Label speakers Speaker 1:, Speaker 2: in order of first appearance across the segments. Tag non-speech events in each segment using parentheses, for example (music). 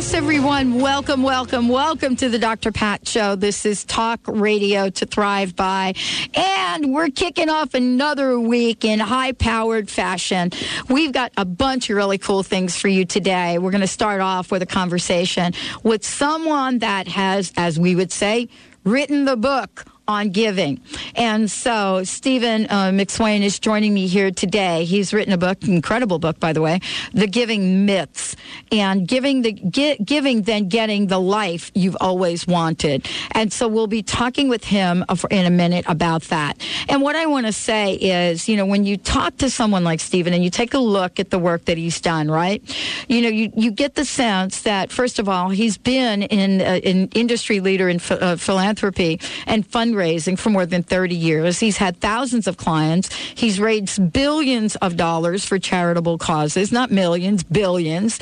Speaker 1: Yes, everyone. Welcome, welcome, welcome to the Dr. Pat Show. This is Talk Radio to Thrive By. And we're kicking off another week in high powered fashion. We've got a bunch of really cool things for you today. We're going to start off with a conversation with someone that has, as we would say, written the book on giving. And so Stephen uh, McSwain is joining me here today. He's written a book, incredible book, by the way, The Giving Myths, and giving the gi- giving then getting the life you've always wanted. And so we'll be talking with him in a minute about that. And what I want to say is, you know, when you talk to someone like Stephen and you take a look at the work that he's done, right? You know, you, you get the sense that first of all, he's been in uh, an industry leader in ph- uh, philanthropy and fundraising fundraising for more than 30 years. He's had thousands of clients. He's raised billions of dollars for charitable causes, not millions, billions.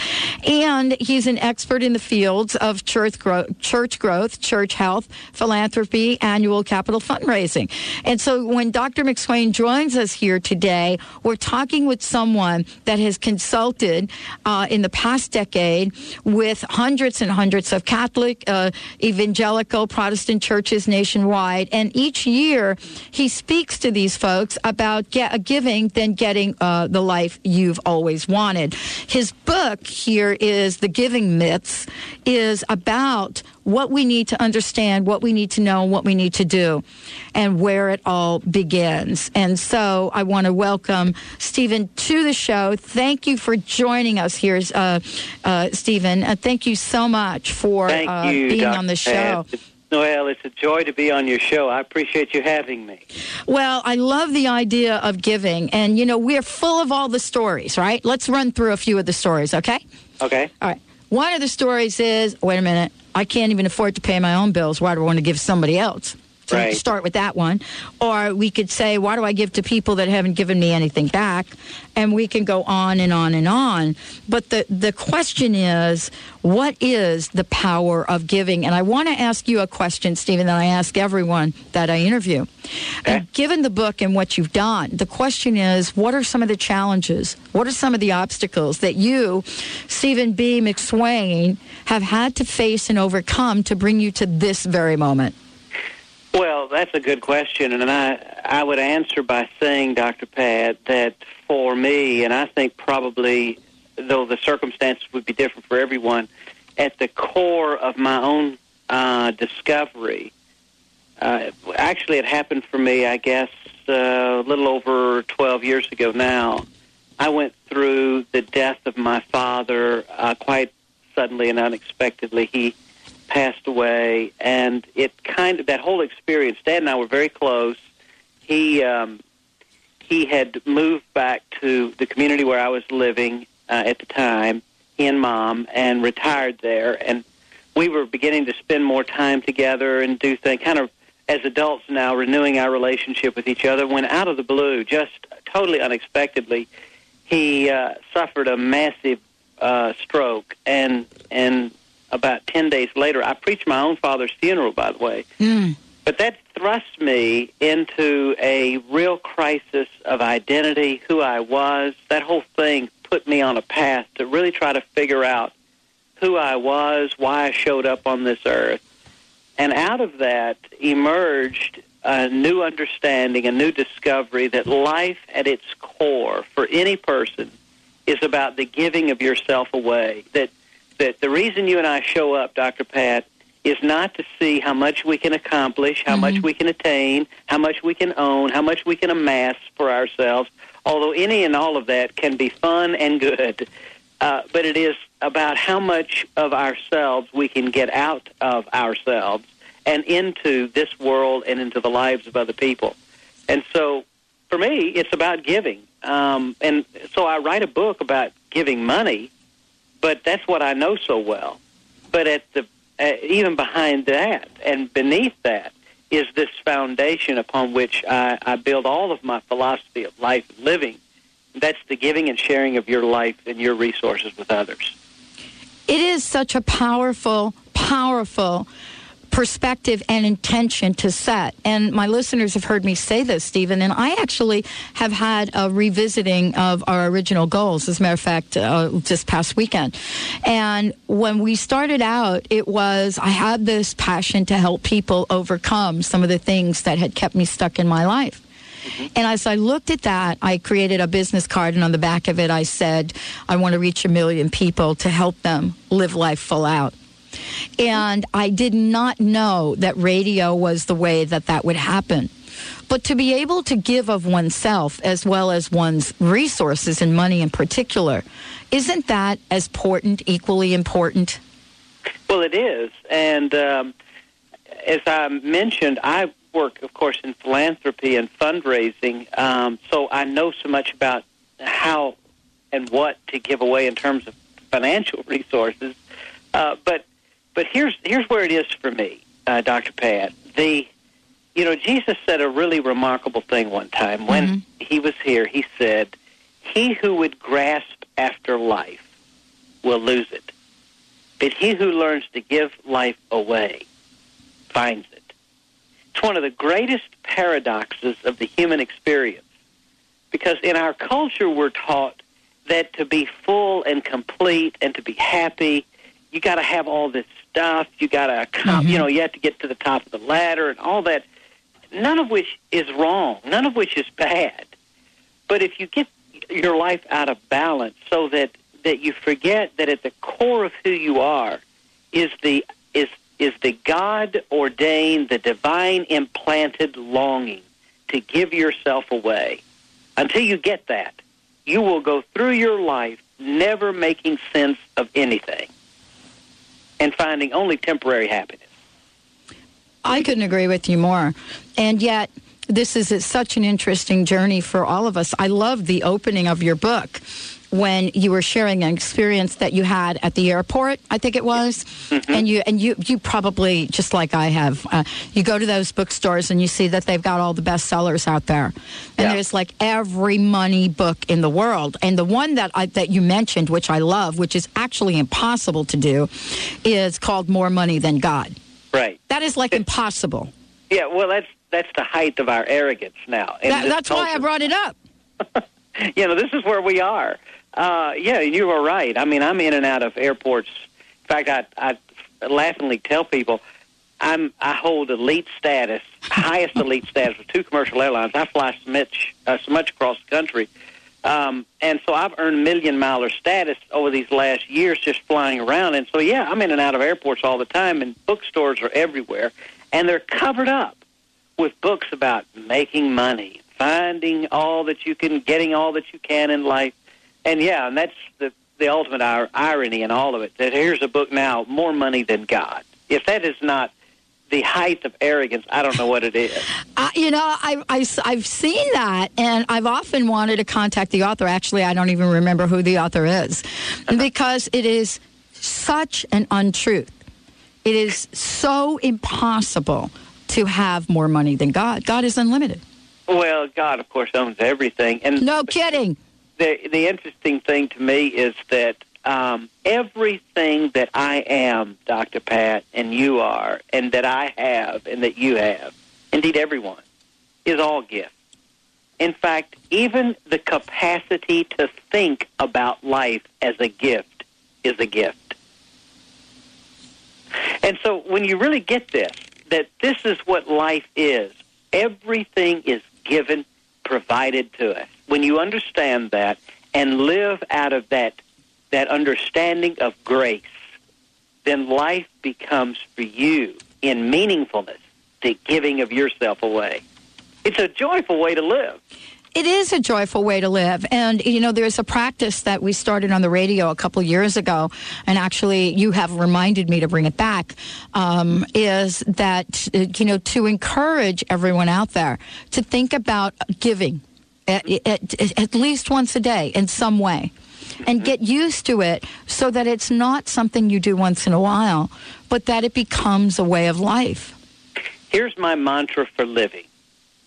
Speaker 1: And he's an expert in the fields of church growth, church growth, church health, philanthropy, annual capital fundraising. And so when Dr. McSwain joins us here today, we're talking with someone that has consulted uh, in the past decade with hundreds and hundreds of Catholic, uh, evangelical, Protestant churches nationwide and each year he speaks to these folks about get, giving, then getting uh, the life you've always wanted. His book here is The Giving Myths, is about what we need to understand, what we need to know, what we need to do, and where it all begins. And so I want to welcome Stephen to the show. Thank you for joining us here, uh, uh, Stephen. Uh, thank you so much for
Speaker 2: uh,
Speaker 1: you, being
Speaker 2: Dr.
Speaker 1: on the show.
Speaker 2: Noel, it's a joy to be on your show. I appreciate you having me.
Speaker 1: Well, I love the idea of giving. And, you know, we're full of all the stories, right? Let's run through a few of the stories, okay?
Speaker 2: Okay.
Speaker 1: All right. One of the stories is wait a minute, I can't even afford to pay my own bills. Why do I want to give somebody else? So
Speaker 2: right.
Speaker 1: start with that one. Or we could say, why do I give to people that haven't given me anything back? And we can go on and on and on. But the, the question is, what is the power of giving? And I want to ask you a question, Stephen, that I ask everyone that I interview.
Speaker 2: Okay.
Speaker 1: Given the book and what you've done, the question is, what are some of the challenges? What are some of the obstacles that you, Stephen B. McSwain, have had to face and overcome to bring you to this very moment?
Speaker 2: Well, that's a good question, and I I would answer by saying, Dr. Pat, that for me, and I think probably though the circumstances would be different for everyone, at the core of my own uh, discovery, uh, actually, it happened for me, I guess, uh, a little over 12 years ago now. I went through the death of my father uh, quite suddenly and unexpectedly. He passed away, and it kind of that whole experience. Dad and I were very close. He um, he had moved back to the community where I was living uh, at the time. He and Mom, and retired there, and we were beginning to spend more time together and do things kind of as adults now, renewing our relationship with each other. When out of the blue, just totally unexpectedly, he uh, suffered a massive uh, stroke, and and about 10 days later, I preached my own father's funeral, by the way.
Speaker 1: Mm.
Speaker 2: But that thrust me into a real crisis of identity, who I was. That whole thing put me on a path to really try to figure out who I was, why I showed up on this earth. And out of that emerged a new understanding, a new discovery that life at its core for any person is about the giving of yourself away. That that the reason you and I show up, Dr. Pat, is not to see how much we can accomplish, how mm-hmm. much we can attain, how much we can own, how much we can amass for ourselves, although any and all of that can be fun and good. Uh, but it is about how much of ourselves we can get out of ourselves and into this world and into the lives of other people. And so for me, it's about giving. Um, and so I write a book about giving money but that's what I know so well. But at the uh, even behind that and beneath that is this foundation upon which I, I build all of my philosophy of life and living. That's the giving and sharing of your life and your resources with others.
Speaker 1: It is such a powerful, powerful perspective and intention to set. And my listeners have heard me say this, Stephen, and I actually have had a revisiting of our original goals, as a matter of fact, uh, this past weekend. And when we started out, it was I had this passion to help people overcome some of the things that had kept me stuck in my life. And as I looked at that, I created a business card, and on the back of it, I said, I want to reach a million people to help them live life full out. And I did not know that radio was the way that that would happen. But to be able to give of oneself as well as one's resources and money in particular, isn't that as important, equally important?
Speaker 2: Well, it is. And um, as I mentioned, I work, of course, in philanthropy and fundraising. Um, so I know so much about how and what to give away in terms of financial (laughs) resources. Uh, but but here's here's where it is for me, uh, Dr. Pat. The you know Jesus said a really remarkable thing one time when mm-hmm. he was here. He said, "He who would grasp after life will lose it, but he who learns to give life away finds it." It's one of the greatest paradoxes of the human experience because in our culture we're taught that to be full and complete and to be happy you got to have all this stuff. You got to, mm-hmm. you know, you have to get to the top of the ladder and all that. None of which is wrong. None of which is bad. But if you get your life out of balance, so that that you forget that at the core of who you are is the is is the God ordained, the divine implanted longing to give yourself away. Until you get that, you will go through your life never making sense of anything and finding only temporary happiness.
Speaker 1: I couldn't agree with you more. And yet, this is such an interesting journey for all of us. I love the opening of your book when you were sharing an experience that you had at the airport, I think it was, mm-hmm. and you and you you probably just like I have, uh, you go to those bookstores and you see that they've got all the bestsellers out there, and yeah. there's like every money book in the world, and the one that I, that you mentioned, which I love, which is actually impossible to do, is called More Money Than God.
Speaker 2: Right.
Speaker 1: That is like impossible.
Speaker 2: Yeah. Well, that's that's the height of our arrogance now.
Speaker 1: That, that's culture. why I brought it up. (laughs)
Speaker 2: you know, this is where we are. Uh, yeah, you are right. I mean, I'm in and out of airports. In fact, I, I laughingly tell people I'm I hold elite status, highest (laughs) elite status with two commercial airlines. I fly so much uh, so much across the country, um, and so I've earned million miler status over these last years just flying around. And so yeah, I'm in and out of airports all the time, and bookstores are everywhere, and they're covered up with books about making money, finding all that you can, getting all that you can in life. And yeah, and that's the the ultimate ir- irony in all of it. That here's a book now, more money than God. If that is not the height of arrogance, I don't know what it is. (laughs)
Speaker 1: Uh, you know, I, I, I've seen that, and I've often wanted to contact the author. Actually, I don't even remember who the author is, (laughs) because it is such an untruth. It is so impossible to have more money than God. God is unlimited.
Speaker 2: Well, God, of course, owns everything. And
Speaker 1: no kidding
Speaker 2: the the interesting thing to me is that um, everything that I am, Doctor Pat, and you are, and that I have, and that you have, indeed everyone, is all gift. In fact, even the capacity to think about life as a gift is a gift. And so when you really get this, that this is what life is, everything is given, provided to us when you understand that and live out of that that understanding of grace, then life becomes for you in meaningfulness the giving of yourself away. It's a joyful way to live.
Speaker 1: It is a joyful way to live. And, you know, there's a practice that we started on the radio a couple years ago, and actually you have reminded me to bring it back, um, is that, you know, to encourage everyone out there to think about giving at, at, at least once a day in some way and get used to it so that it's not something you do once in a while, but that it becomes a way of life.
Speaker 2: Here's my mantra for living.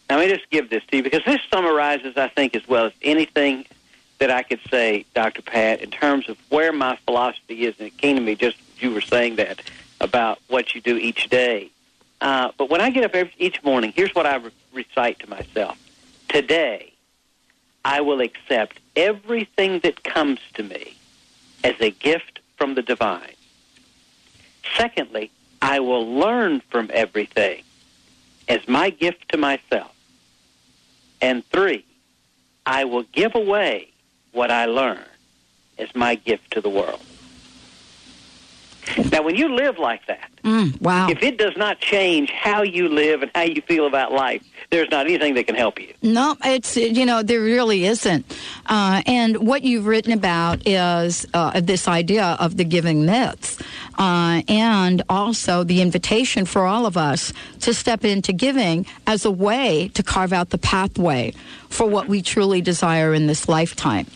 Speaker 2: Now, let me just give this to you because this summarizes, I think, as well as anything that I could say, Dr. Pat, in terms of where my philosophy is, and it came to me just as you were saying that about what you do each day. Uh, but when I get up every, each morning, here's what I re- recite to myself. Today, I will accept everything that comes to me as a gift from the divine. Secondly, I will learn from everything as my gift to myself. And three, I will give away what I learn as my gift to the world. Now, when you live like that,
Speaker 1: Mm, wow.
Speaker 2: if it does not change how you live and how you feel about life, there's not anything that can help you.
Speaker 1: No, it's you know there really isn't. Uh, and what you've written about is uh, this idea of the giving myths, uh, and also the invitation for all of us to step into giving as a way to carve out the pathway for what we truly desire in this lifetime.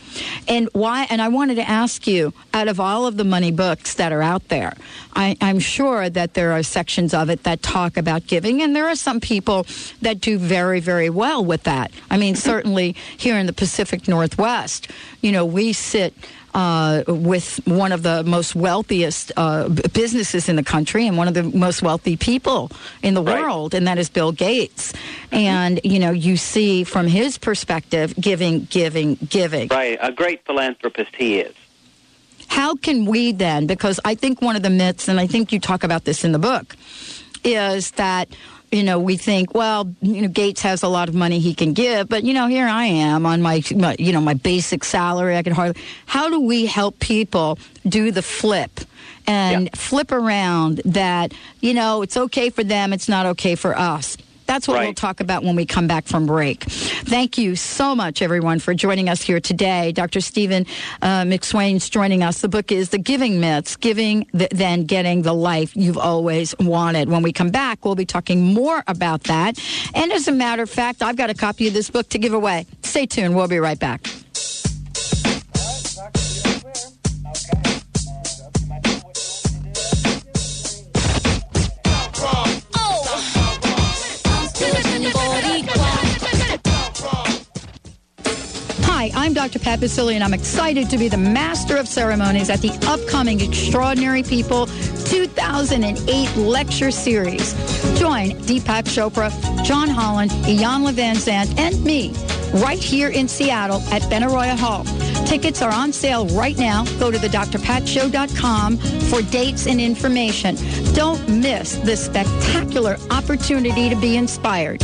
Speaker 1: And why? And I wanted to ask you, out of all of the money books that are out there, I, I'm sure that there are sections of it that talk about giving, and there are some people that do very, very well with that. I mean, certainly here in the Pacific Northwest, you know, we sit. Uh, with one of the most wealthiest uh, businesses in the country and one of the most wealthy people in the
Speaker 2: Right.
Speaker 1: world, and that is Bill Gates. And, you know, you see from his perspective giving, giving, giving.
Speaker 2: Right, a great philanthropist he is.
Speaker 1: How can we then, because I think one of the myths, and I think you talk about this in the book, is that you know we think well you know gates has a lot of money he can give but you know here i am on my, my you know my basic salary i can hardly how do we help people do the flip and
Speaker 2: Yeah.
Speaker 1: flip around that you know it's okay for them it's not okay for us that's what we'll talk about when we come back from break. Thank you so much, everyone, for joining us here today. Dr. Stephen uh, McSwain's joining us. The book is The Giving Myths Giving, th- Then Getting the Life You've Always Wanted. When we come back, we'll be talking more about that. And as a matter of fact, I've got a copy of this book to give away. Stay tuned. We'll be right back. Hi, I'm Dr. Pat Baccili, and I'm excited to be the master of ceremonies at the upcoming Extraordinary People 2008 lecture series. Join Deepak Chopra, John Holland, Iyanla Vanzant, and me right here in Seattle at Benaroya Hall. Tickets are on sale right now. Go to thedrpatshow.com for dates and information. Don't miss this spectacular opportunity to be inspired.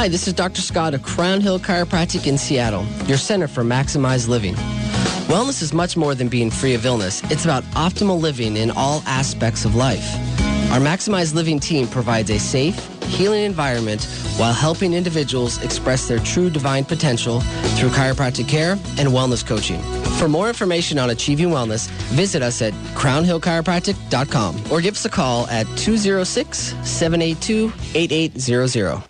Speaker 3: Hi, this is Dr. Scott of Crown Hill Chiropractic in Seattle, your center for maximized living. Wellness is much more than being free of illness. It's about optimal living in all aspects of life. Our Maximize Living team provides a safe, healing environment while helping individuals express their true divine potential through chiropractic care and wellness coaching. For more information on achieving wellness, visit us at crownhillchiropractic.com or give us a call at 206 782 8800.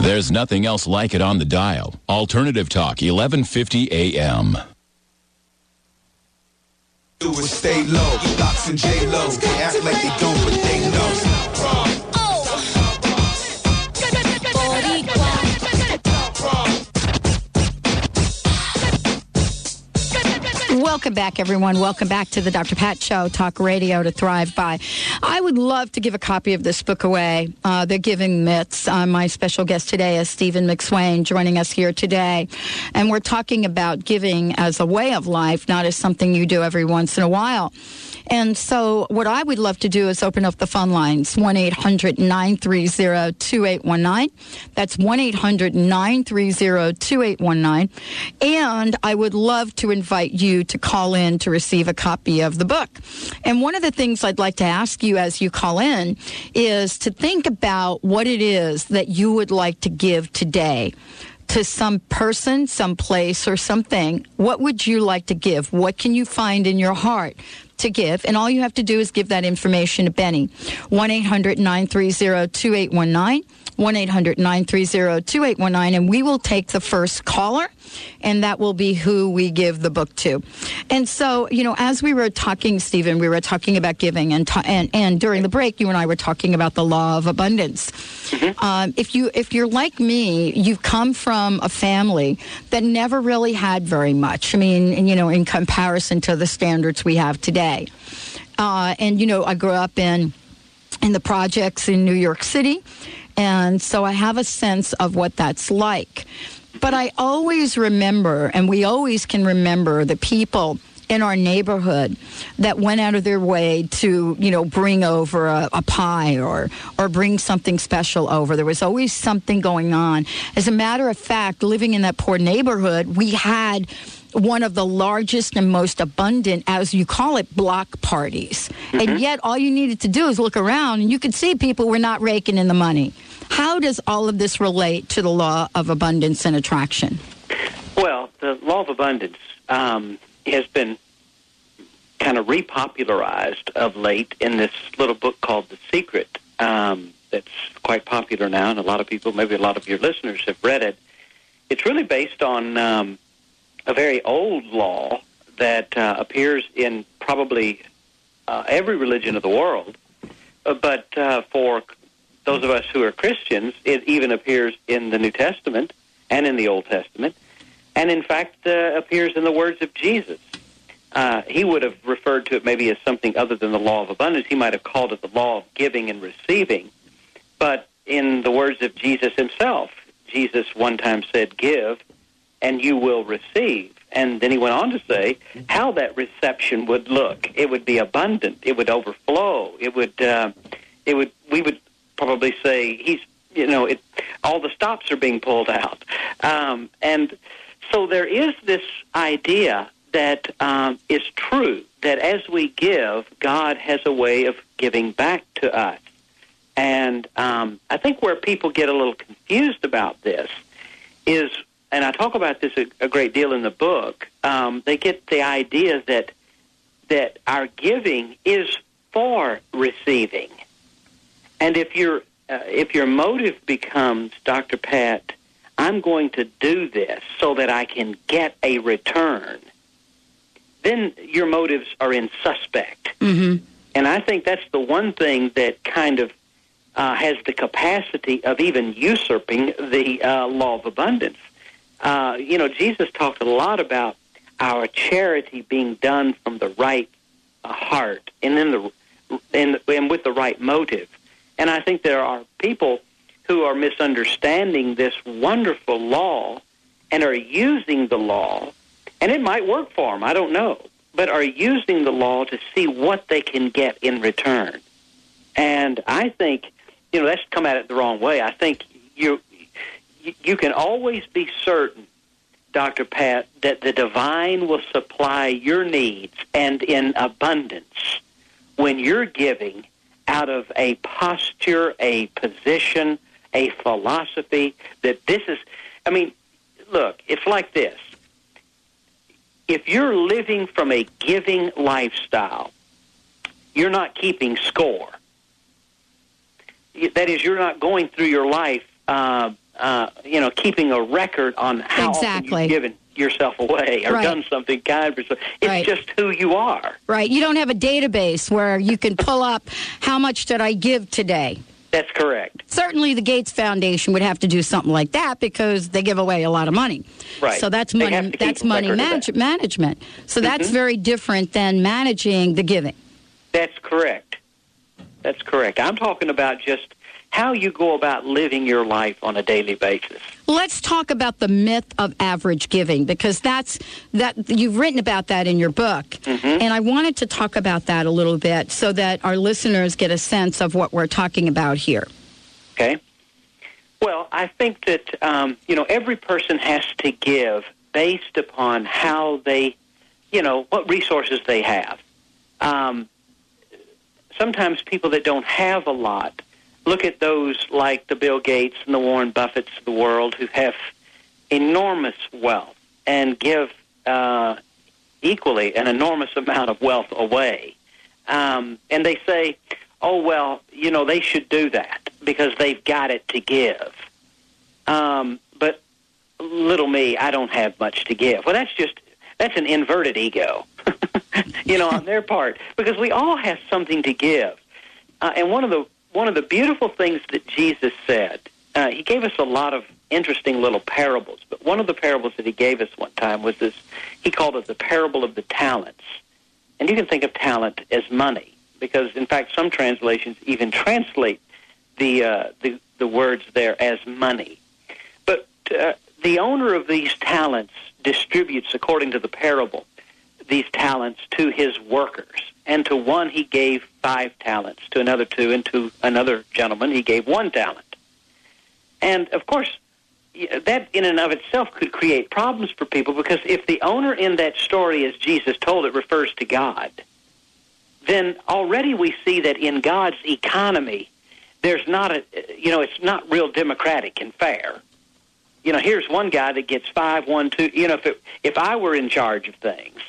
Speaker 4: There's nothing else like it on the dial. Alternative Talk, 1150 AM.
Speaker 5: Do is stay low. Locks and J-Los, they act like they don't, but they know.
Speaker 1: Welcome back, everyone. Welcome back to the Dr. Pat Show, Talk Radio to Thrive By. I would love to give a copy of this book away. Uh, They're Giving Myths. Uh, my special guest today is Stephen McSwain joining us here today. And we're talking about giving as a way of life, not as something you do every once in a while. And so, what I would love to do is open up the phone lines 1 800 930 2819. That's 1 800 930 2819. And I would love to invite you to call in to receive a copy of the book. And one of the things I'd like to ask you as you call in is to think about what it is that you would like to give today to some person, some place, or something, what would you like to give? What can you find in your heart to give? And all you have to do is give that information to Benny. 1 800 930 2819. 1 800 930 2819. And we will take the first caller, and that will be who we give the book to. And so, you know, as we were talking, Stephen, we were talking about giving, and, ta- and, and during the break, you and I were talking about the law of abundance. Um, if you if you're like me, you've come from a family that never really had very much. I mean, you know, in comparison to the standards we have today. Uh, and you know, I grew up in in the projects in New York City, and so I have a sense of what that's like. But I always remember, and we always can remember the people in our neighborhood that went out of their way to, you know, bring over a, a pie or or bring something special over. There was always something going on. As a matter of fact, living in that poor neighborhood, we had one of the largest and most abundant, as you call it, block parties. And yet, all you needed to do is look around, and you could see people were not raking in the money. How does all of this relate to the law of abundance and attraction?
Speaker 2: Well, the law of abundance um, has been kind of repopularized of late in this little book called The Secret um, that's quite popular now, and a lot of people, maybe a lot of your listeners, have read it. It's really based on um, a very old law that uh, appears in probably uh, every religion of the world, uh, but uh, for those of us who are Christians, it even appears in the New Testament and in the Old Testament, and in fact uh, appears in the words of Jesus. Uh, he would have referred to it maybe as something other than the law of abundance. He might have called it the law of giving and receiving. But in the words of Jesus himself, Jesus one time said, Give, and you will receive. And then he went on to say how that reception would look. It would be abundant. It would overflow. It would. Uh, it would. We would probably say he's. You know, it. All the stops are being pulled out, um, and so there is this idea that um, is true that as we give, God has a way of giving back to us. And um, I think where people get a little confused about this is, and I talk about this a, a great deal in the book. Um, they get the idea that that our giving is for receiving, and if your uh, if your motive becomes, Doctor Pat, I'm going to do this so that I can get a return, then your motives are in suspect.
Speaker 1: Mm-hmm.
Speaker 2: And I think that's the one thing that kind of uh, has the capacity of even usurping the uh, law of abundance. Uh, you know, Jesus talked a lot about our charity being done from the right uh, heart and in the and, and with the right motive. And I think there are people who are misunderstanding this wonderful law and are using the law, and it might work for them, I don't know, but are using the law to see what they can get in return. And I think, you know, that's come at it the wrong way. I think you you can always be certain, Dr. Pat, that the divine will supply your needs and in abundance when you're giving out of a posture, a position, a philosophy that this is, I mean, look, it's like this. If you're living from a giving lifestyle, you're not keeping score. That is, you're not going through your life, uh, uh, you know, keeping a record on how
Speaker 1: Exactly.
Speaker 2: often you've given yourself away or
Speaker 1: Right.
Speaker 2: done something kind for. It's
Speaker 1: Right.
Speaker 2: just who you are.
Speaker 1: Right. You don't have a database where you can pull up how much did I give today.
Speaker 2: That's correct.
Speaker 1: Certainly, the Gates Foundation would have to do something like that because they give away a lot of money.
Speaker 2: Right.
Speaker 1: So that's money.
Speaker 2: have to keep
Speaker 1: That's money manage-
Speaker 2: that.
Speaker 1: management. So that's
Speaker 2: Mhm.
Speaker 1: very different than managing the giving.
Speaker 2: That's correct. That's correct. I'm talking about just how you go about living your life on a daily basis.
Speaker 1: Let's talk about the myth of average giving because that's that you've written about that in your book.
Speaker 2: Mm-hmm.
Speaker 1: And I wanted to talk about that a little bit so that our listeners get a sense of what we're talking about here.
Speaker 2: Okay. Well, I think that um, you know every person has to give based upon how they, you know, what resources they have. Um, sometimes people that don't have a lot look at those like the Bill Gates and the Warren Buffetts of the world who have enormous wealth and give uh, equally an enormous amount of wealth away. Um, and they say, oh, well, you know, they should do that because they've got it to give. Um, but little me, I don't have much to give. Well, that's just, that's an inverted ego, (laughs) you know, on their part, because we all have something to give. Uh, and one of the one of the beautiful things that Jesus said, uh, he gave us a lot of interesting little parables. But one of the parables that he gave us one time was this. He called it the parable of the talents. And you can think of talent as money, because in fact some translations even translate the uh, the, the words there as money. But uh, the owner of these talents distributes, according to the parable, these talents to his workers. And to one he gave five talents, to another two, and to another gentleman he gave one talent. And of course, that in and of itself could create problems for people because if the owner in that story, as Jesus told it, refers to God, then already we see that in God's economy, there's not a, you know, it's not real democratic and fair. You know, here's one guy that gets five, one, two. You know, if it, if I were in charge of things,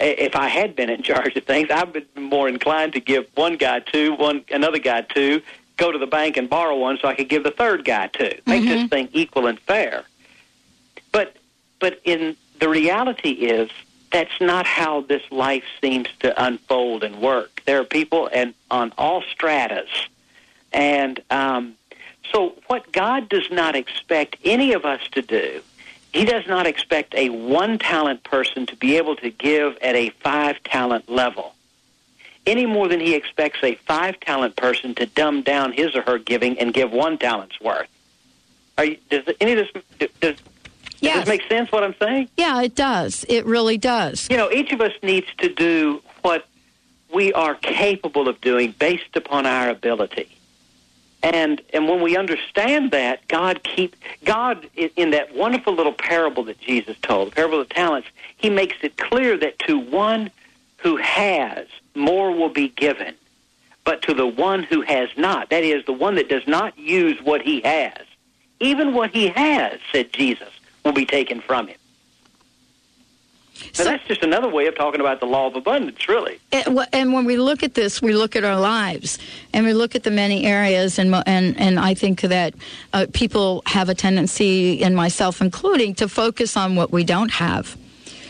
Speaker 2: if I had been in charge of things, I'd be more inclined to give one guy two, one another guy two, go to the bank and borrow one so I could give the third guy two. Make this thing equal and fair. But but in the reality is that's not how this life seems to unfold and work. There are people and on all stratas, and um, so what God does not expect any of us to do. He does not expect a one talent person to be able to give at a five talent level any more than he expects a five talent person to dumb down his or her giving and give one talent's worth. Are you, does any of this does, does
Speaker 1: Yes.
Speaker 2: this make sense? What I'm saying?
Speaker 1: Yeah, it does. It really does.
Speaker 2: You know, each of us needs to do what we are capable of doing based upon our ability. And and when we understand that, God keep God in that wonderful little parable that Jesus told, the parable of talents, he makes it clear that to one who has, more will be given. But to the one who has not, that is, the one that does not use what he has, even what he has, said Jesus, will be taken from him. Now, that's just another way of talking about the law of abundance, really.
Speaker 1: And and when we look at this, we look at our lives and we look at the many areas, and and and I think that uh, people have a tendency, and myself including, to focus on what we don't have,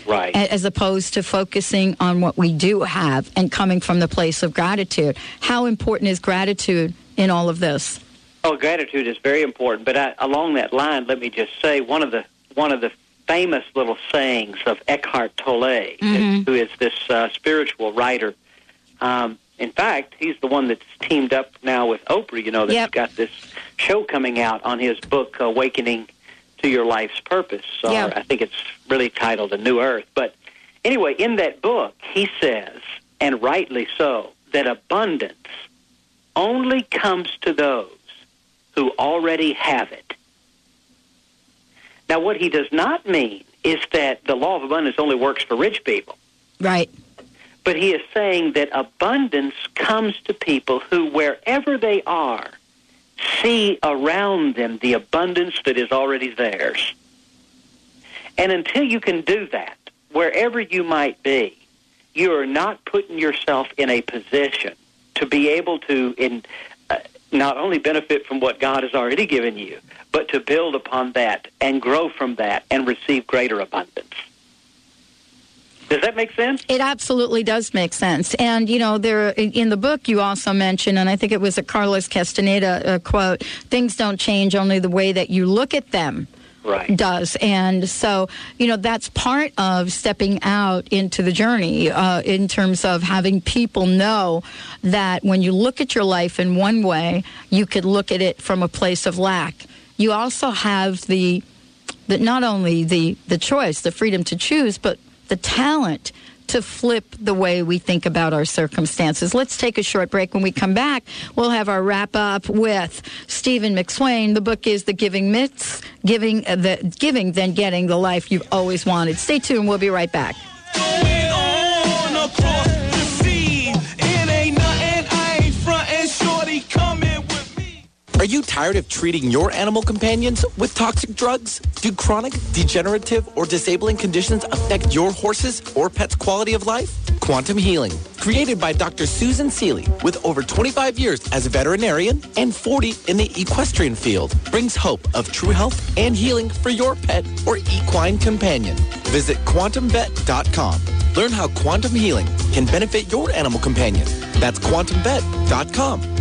Speaker 2: Right.
Speaker 1: as opposed to focusing on what we do have and coming from the place of gratitude. How important is gratitude in all of this?
Speaker 2: Oh, gratitude is very important. But I, along that line, let me just say one of the one of the famous little sayings of Eckhart Tolle,
Speaker 1: Mhm.
Speaker 2: who is this uh, spiritual writer. Um, In fact, he's the one that's teamed up now with Oprah. You know, that's
Speaker 1: Yep.
Speaker 2: got this show coming out on his book, Awakening to Your Life's Purpose. Or
Speaker 1: Yeah.
Speaker 2: I think it's really titled A New Earth. But anyway, in that book, he says, and rightly so, that abundance only comes to those who already have it. Now, what he does not mean is that the law of abundance only works for rich people.
Speaker 1: Right.
Speaker 2: But he is saying that abundance comes to people who, wherever they are, see around them the abundance that is already theirs. And until you can do that, wherever you might be, you are not putting yourself in a position to be able to in, uh, not only benefit from what God has already given you, but to build upon that and grow from that and receive greater abundance. Does that make sense?
Speaker 1: It absolutely does make sense. And, you know, there in the book you also mentioned, and I think it was a Carlos Castaneda uh, quote things don't change, only the way that you look at them
Speaker 2: Right.
Speaker 1: does. And so, you know, that's part of stepping out into the journey uh, in terms of having people know that when you look at your life in one way, you could look at it from a place of lack. You also have the, the not only the, the choice, the freedom to choose, but the talent to flip the way we think about our circumstances. Let's take a short break. When we come back, we'll have our wrap up with Stephen McSwain. The book is The Giving Myths, Giving uh, the Giving Then Getting the Life You've Always Wanted. Stay tuned. We'll be right back.
Speaker 6: Are you tired of treating your animal companions with toxic drugs? Do chronic, degenerative, or disabling conditions affect your horses or pets' quality of life? Quantum Healing, created by Dr. Susan Seeley, with over 25 years as a veterinarian and 40 in the equestrian field, brings hope of true health and healing for your pet or equine companion. Visit quantumvet.com. Learn how quantum healing can benefit your animal companion. That's quantumvet.com.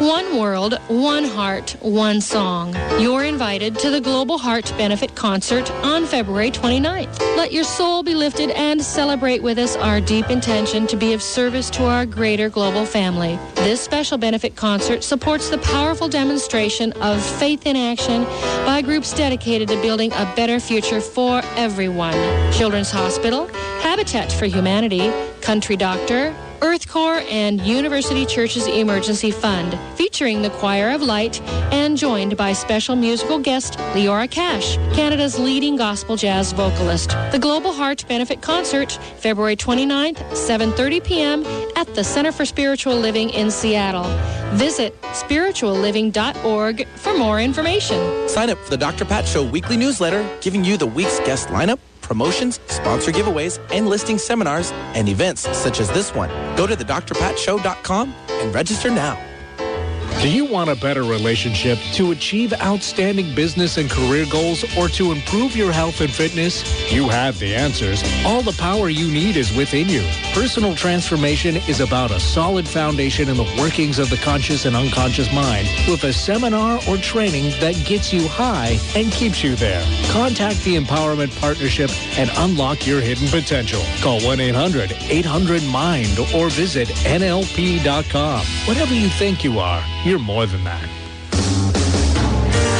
Speaker 7: One world, one heart, one song. You're invited to the Global Heart Benefit Concert on February 29th. Let your soul be lifted and celebrate with us our deep intention to be of service to our greater global family. This special benefit concert supports the powerful demonstration of faith in action by groups dedicated to building a better future for everyone. Children's Hospital, Habitat for Humanity, Country Doctor, Earth Corps and University Church's Emergency Fund, featuring the Choir of Light and joined by special musical guest Leora Cash, Canada's leading gospel jazz vocalist. The Global Heart Benefit Concert, February 29th, 7:30 p.m. at the Center for Spiritual Living in Seattle. Visit spiritualliving.org for more information.
Speaker 6: Sign up for the Dr. Pat Show weekly newsletter, giving you the week's guest lineup, promotions, sponsor giveaways, and listing seminars and events such as this one. Go to thedrpatshow.com and register now.
Speaker 8: Do you want a better relationship to achieve outstanding business and career goals or to improve your health and fitness? You have the answers. All the power you need is within you. Personal transformation is about a solid foundation in the workings of the conscious and unconscious mind with a seminar or training that gets you high and keeps you there. Contact the Empowerment Partnership and unlock your hidden potential. Call 1-800-800-MIND or visit NLP.com. Whatever you think you are, you're more than that.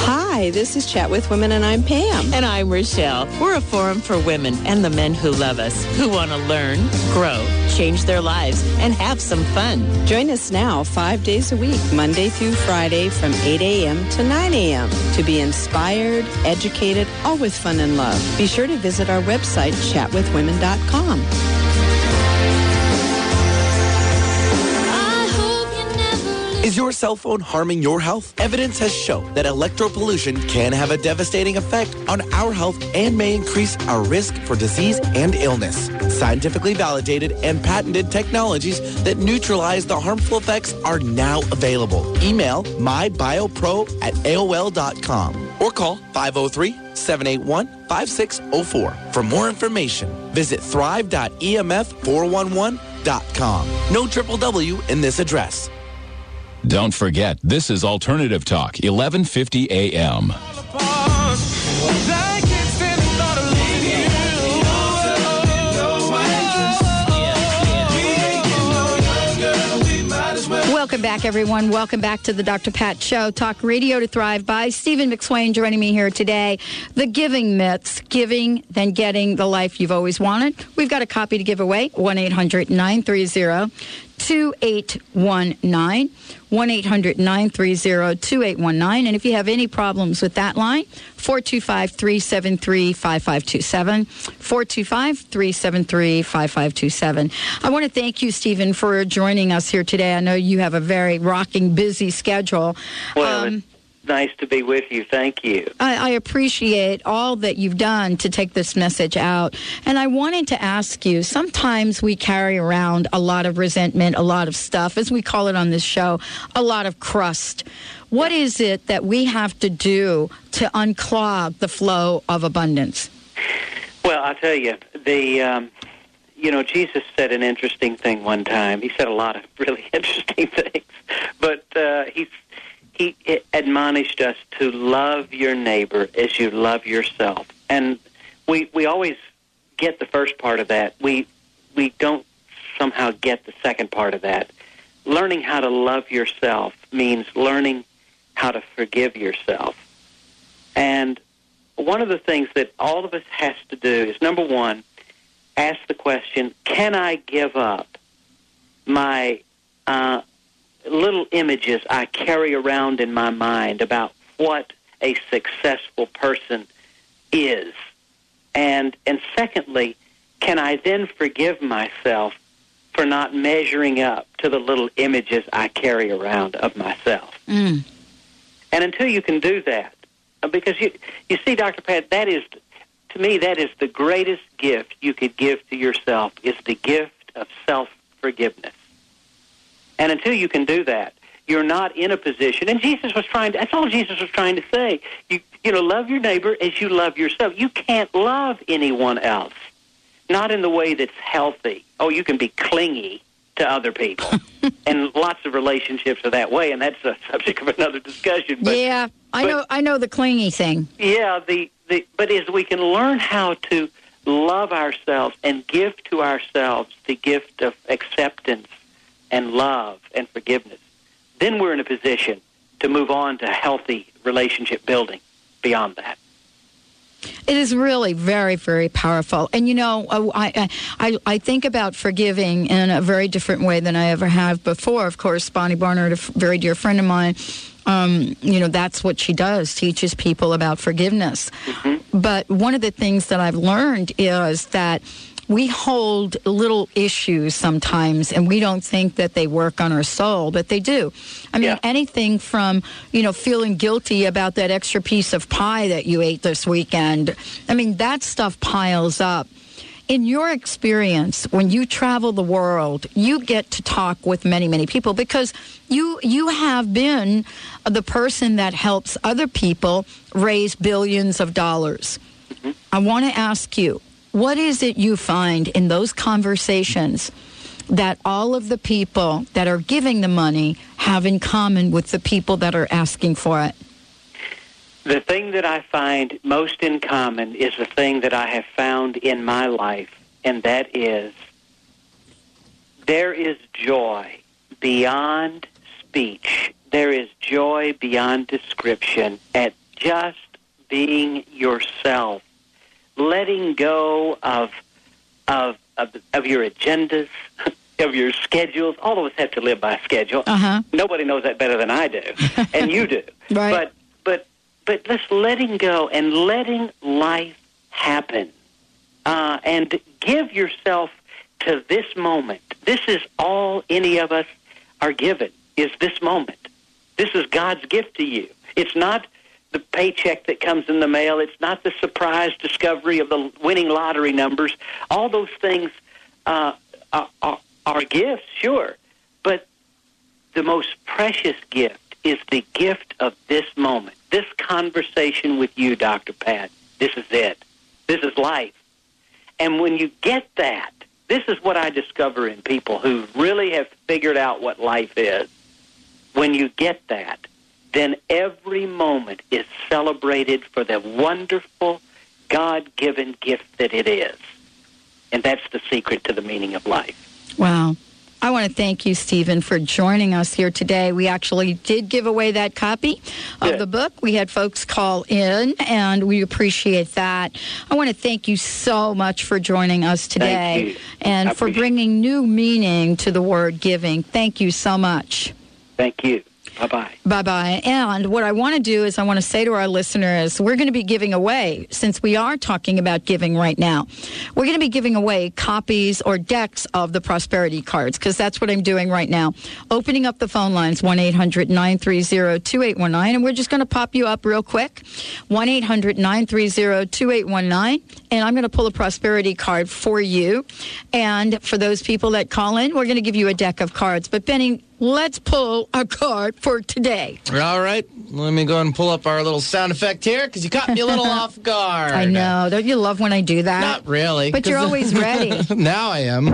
Speaker 9: Hi, this is Chat with Women, and I'm Pam.
Speaker 10: And I'm Rochelle. We're a forum for women and the men who love us, who want to learn, grow, change their lives, and have some fun.
Speaker 9: Join us now five days a week, Monday through Friday from 8 a.m. to 9 a.m. to be inspired, educated, all with fun and love. Be sure to visit our website, chatwithwomen.com.
Speaker 6: Is your cell phone harming your health? Evidence has shown that electropollution can have a devastating effect on our health and may increase our risk for disease and illness. Scientifically validated and patented technologies that neutralize the harmful effects are now available. Email mybiopro at AOL.com or call 503-781-5604. For more information, visit thrive.emf411.com. No triple W in this address.
Speaker 4: Don't forget, this is Alternative Talk, 1150 AM.
Speaker 1: Welcome back, everyone. Welcome back to the Dr. Pat Show, Talk Radio to Thrive by Stephen McSwain joining me here today. The giving myths, giving, then getting the life you've always wanted. We've got a copy to give away, 1 800 930 2819. 1 800 930 2819. And if you have any problems with that line, 425 373 5527. 425 373 5527. I want to thank you, Stephen, for joining us here today. I know you have a very rocking, busy schedule.
Speaker 2: Well,
Speaker 1: Um,
Speaker 2: nice to be with you. Thank you.
Speaker 1: I, I appreciate all that you've done to take this message out. And I wanted to ask you sometimes we carry around a lot of resentment, a lot of stuff, as we call it on this show, a lot of crust. What is it that we have to do to unclog the flow of abundance?
Speaker 2: Well, I'll tell you, the um, you know, Jesus said an interesting thing one time. He said a lot of (laughs) really interesting things, but uh, he he admonished us to love your neighbor as you love yourself, and we we always get the first part of that. We we don't somehow get the second part of that. Learning how to love yourself means learning how to forgive yourself. And one of the things that all of us has to do is number one, ask the question, can I give up my uh, little images I carry around in my mind about what a successful person is? And and secondly, can I then forgive myself for not measuring up to the little images I carry around of myself?
Speaker 1: Mm.
Speaker 2: And until you can do that, uh, because you you see, Dr. Pat, that is to me that is the greatest gift you could give to yourself is the gift of self forgiveness. And until you can do that, you're not in a position. And Jesus was trying. To, that's all Jesus was trying to say. You you know, love your neighbor as you love yourself. You can't love anyone else, not in the way that's healthy. Oh, you can be clingy to other people, (laughs) and lots of relationships are that way. And that's a (laughs) subject of another discussion. But,
Speaker 1: yeah, I
Speaker 2: but-
Speaker 1: know. I know the clingy thing.
Speaker 2: yeah, the, the but as we can learn how to love ourselves and give to ourselves the gift of acceptance and love and forgiveness, then we're in a position to move on to healthy relationship building beyond that.
Speaker 1: It is really very, very powerful. And you know, uh, I, I, I think about forgiving in a very different way than I ever have before. Of course, Bonnie Barnard, a very dear friend of mine, um, you know, that's what she does, teaches people about forgiveness. But one of the things that I've learned is that we hold little issues sometimes and we don't think that they work on our soul, but they do. I mean, anything from, you know, feeling guilty about that extra piece of pie that you ate this weekend. I mean, that stuff piles up. In your experience, when you travel the world, you get to talk with many, many people because you you have been the person that helps other people raise billions of dollars. Mm-hmm. I want to ask you, what is it you find in those conversations that all of the people that are giving the money have in common with the people that are asking for it?
Speaker 2: The thing that I find most in common is the thing that I have found in my life, and that is there is joy beyond speech. There is joy beyond description at just being yourself, letting go of of of, of your agendas, (laughs) of your schedules. All of us have to live by schedule.
Speaker 1: Uh-huh.
Speaker 2: Nobody knows that better than I do, (laughs) and you do.
Speaker 1: Right.
Speaker 2: But but but let's letting go and letting life happen, uh, and give yourself to this moment. This is all any of us are given. Is this moment? This is God's gift to you. It's not the paycheck that comes in the mail. It's not the surprise discovery of the winning lottery numbers. All those things uh, are, are, are gifts, sure, but the most precious gift is the gift of this moment. This conversation with you, Dr. Pat. This is it. This is life. And when you get that, this is what I discover in people who really have figured out what life is. When you get that, then every moment is celebrated for the wonderful God given gift that it is. And that's the secret to the meaning of life.
Speaker 1: Wow. I want to thank you, Stephen, for joining us here today. We actually did give away that copy of the book. We had folks call in, and we appreciate that. I want to thank you so much for joining us today and for bringing new meaning to the word giving. Thank you so much.
Speaker 2: Thank you. Bye bye.
Speaker 1: Bye bye. And what I want to do is I want to say to our listeners, we're going to be giving away, since we are talking about giving right now, we're going to be giving away copies or decks of the prosperity cards because that's what I'm doing right now. Opening up the phone lines, 1 800 930 2819. And we're just going to pop you up real quick 1 800 930 2819. And I'm going to pull a prosperity card for you. And for those people that call in, we're going to give you a deck of cards. But Benny, let's pull a card for today.
Speaker 11: All right, let me go and pull up our little sound effect here because you caught me a little (laughs) off guard.
Speaker 1: I know. Don't you love when I do that?
Speaker 11: Not really.
Speaker 1: But you're
Speaker 11: 'cause-
Speaker 1: always (laughs) ready.
Speaker 11: now I am.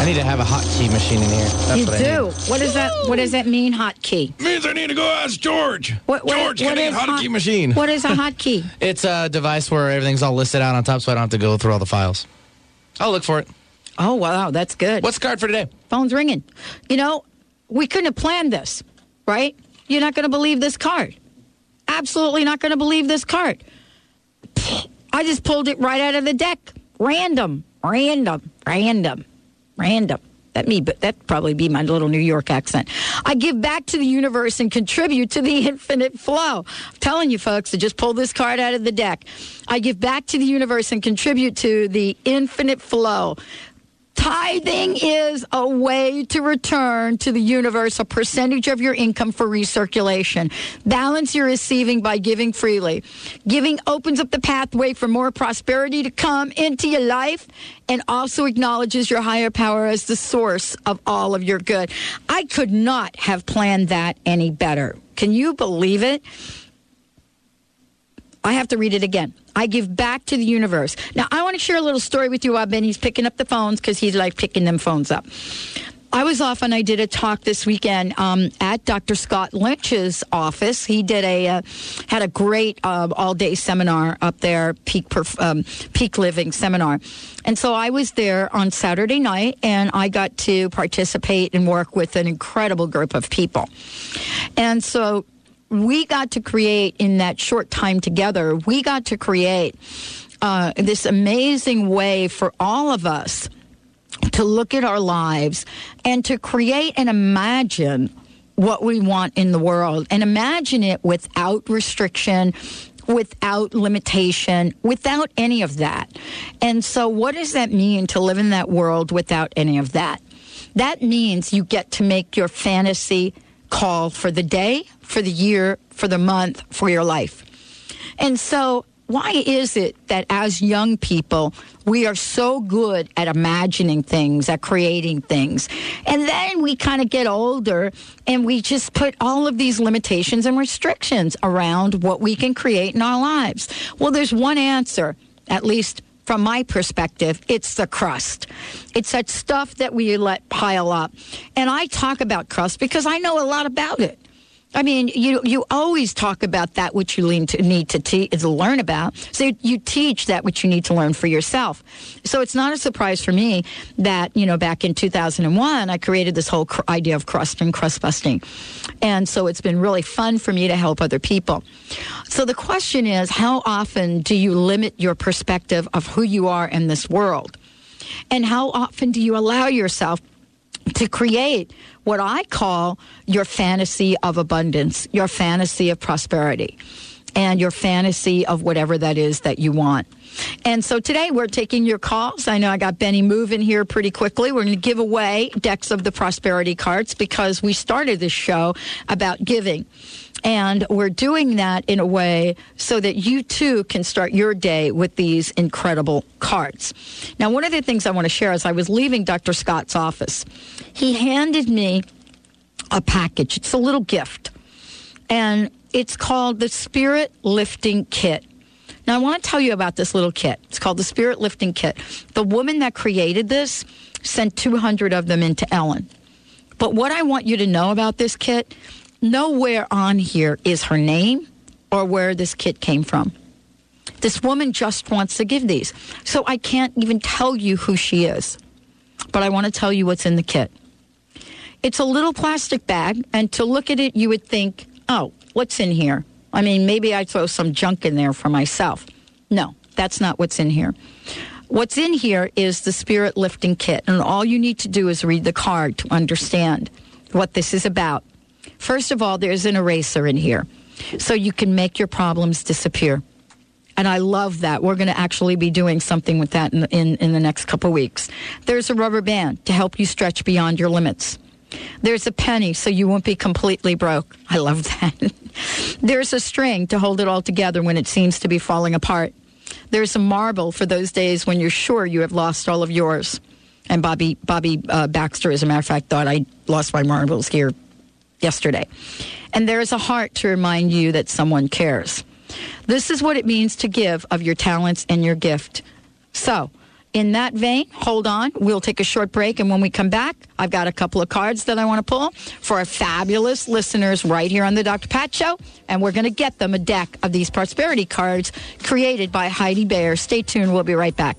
Speaker 11: I need to have a hotkey machine in here. That's
Speaker 1: you
Speaker 11: what
Speaker 1: do.
Speaker 11: need.
Speaker 1: What does that what does that mean, hotkey?
Speaker 11: Means I need to go ask George.
Speaker 1: What, what,
Speaker 11: George,
Speaker 1: what
Speaker 11: can I
Speaker 1: is
Speaker 11: get a hotkey
Speaker 1: hot-
Speaker 11: machine?
Speaker 1: What is a (laughs) hotkey?
Speaker 11: It's a device where everything's all listed out on top, so I don't have to go through all the files. I'll look for it.
Speaker 1: Oh wow, that's good.
Speaker 11: What's the card for today?
Speaker 1: Phone's ringing. You know, we couldn't have planned this, right? You're not going to believe this card. Absolutely not going to believe this card. I just pulled it right out of the deck. Random, random, random, random. That me, but that probably be my little New York accent. I give back to the universe and contribute to the (laughs) infinite flow. I'm telling you, folks, to just pull this card out of the deck. I give back to the universe and contribute to the infinite flow. Tithing is a way to return to the universe a percentage of your income for recirculation. Balance your receiving by giving freely. Giving opens up the pathway for more prosperity to come into your life and also acknowledges your higher power as the source of all of your good. I could not have planned that any better. Can you believe it? I have to read it again. I give back to the universe. Now, I want to share a little story with you while Benny's picking up the phones because he's like picking them phones up. I was off and I did a talk this weekend um, at Dr. Scott Lynch's office. He did a uh, had a great uh, all day seminar up there, peak perf- um, peak living seminar, and so I was there on Saturday night and I got to participate and work with an incredible group of people, and so we got to create in that short time together. We got to create uh, this amazing way for all of us to look at our lives and to create and imagine what we want in the world and imagine it without restriction without limitation without any of that and so what does that mean to live in that world without any of that that means you get to make your fantasy call for the day for the year for the month for your life and so, why is it that as young people, we are so good at imagining things, at creating things? And then we kind of get older and we just put all of these limitations and restrictions around what we can create in our lives. Well, there's one answer, at least from my perspective, it's the crust. It's that stuff that we let pile up. And I talk about crust because I know a lot about it. I mean, you you always talk about that which you to, need to, te- learn about. So you teach that which you need to learn for yourself. So it's not a surprise for me that you know back in 2001 I created this whole cr- idea of crust and crust busting, and so it's been really fun for me to help other people. So the question is, how often do you limit your perspective of who you are in this world, and how often do you allow yourself to create what I call your fantasy of abundance, your fantasy of prosperity, and your fantasy of whatever that is that you want. And so today we're taking your calls. I know I got Benny moving here pretty quickly. We're going to give away decks of the prosperity cards because we started this show about giving. And we're doing that in a way so that you too can start your day with these incredible cards. Now, one of the things I want to share is I was leaving Dr. Scott's office. He handed me a package, it's a little gift, and it's called the Spirit Lifting Kit. Now, I want to tell you about this little kit. It's called the Spirit Lifting Kit. The woman that created this sent 200 of them into Ellen. But what I want you to know about this kit, nowhere on here is her name or where this kit came from. This woman just wants to give these. So I can't even tell you who she is. but I want to tell you what's in the kit. It's a little plastic bag, and to look at it, you would think, oh, what's in here? I mean, maybe I'd throw some junk in there for myself. No, that's not what's in here. What's in here is the spirit lifting kit, and all you need to do is read the card to understand what this is about. First of all, there's an eraser in here, so you can make your problems disappear. And I love that. We're going to actually be doing something with that in, in, in the next couple weeks. There's a rubber band to help you stretch beyond your limits. There's a penny so you won't be completely broke. I love that. (laughs) There's a string to hold it all together when it seems to be falling apart. There's a marble for those days when you're sure you have lost all of yours. And Bobby Bobby uh, Baxter, as a matter of fact, thought I lost my marbles here yesterday. And there is a heart to remind you that someone cares. This is what it means to give of your talents and your gift. So, in that vein, hold on. We'll take a short break. And when we come back, I've got a couple of cards that I want to pull for our fabulous listeners right here on the Dr. Pat Show. And we're going to get them a deck of these prosperity cards created by Heidi Bayer. Stay tuned. We'll be right back.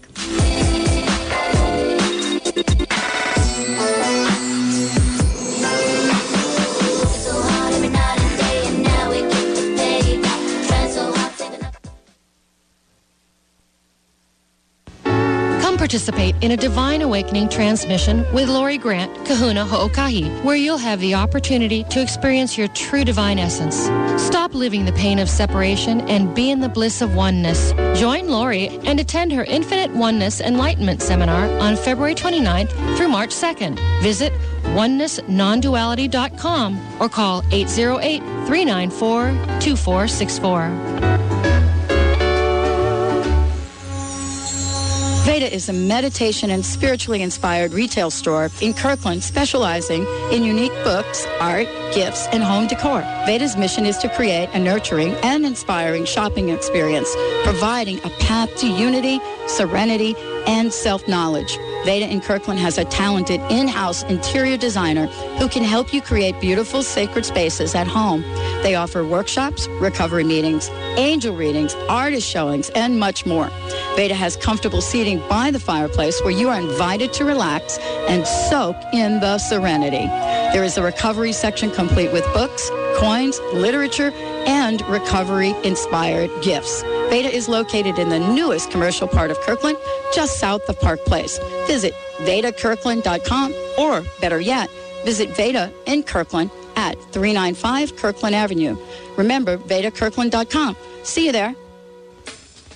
Speaker 7: Participate in a Divine Awakening transmission with Lori Grant, Kahuna Ho'okahi, where you'll have the opportunity to experience your true divine essence. Stop living the pain of separation and be in the bliss of oneness. Join Lori and attend her Infinite Oneness Enlightenment Seminar on February 29th through March 2nd. Visit onenessnonduality.com or call 808 394 2464.
Speaker 1: Veda is a meditation and spiritually inspired retail store in Kirkland specializing in unique books, art, gifts, and home decor. Veda's mission is to create a nurturing and inspiring shopping experience, providing a path to unity, serenity, and self-knowledge. Veda in Kirkland has a talented in-house interior designer who can help you create beautiful sacred spaces at home. They offer workshops, recovery meetings, angel readings, artist showings, and much more. Veda has comfortable seating by the fireplace where you are invited to relax and soak in the serenity. There is a recovery section complete with books, coins, literature, and recovery-inspired gifts. Veda is located in the newest commercial part of Kirkland, just south of Park Place. Visit VedaKirkland.com or, better yet, visit Veda in Kirkland at 395 Kirkland Avenue. Remember, VedaKirkland.com. See you there.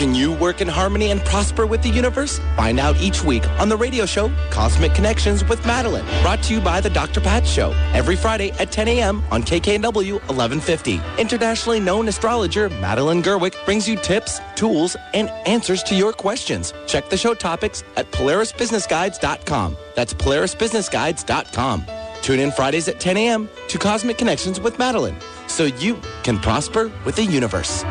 Speaker 6: Can you work in harmony and prosper with the universe? Find out each week on the radio show Cosmic Connections with Madeline, brought to you by the Dr. Pat Show, every Friday at 10 a.m. on KKNW 1150. Internationally known astrologer Madeline Gerwick brings you tips, tools, and answers to your questions. Check the show topics at PolarisBusinessGuides.com. That's PolarisBusinessGuides.com. Tune in Fridays at 10 a.m. to Cosmic Connections with Madeline, so you can prosper with the universe.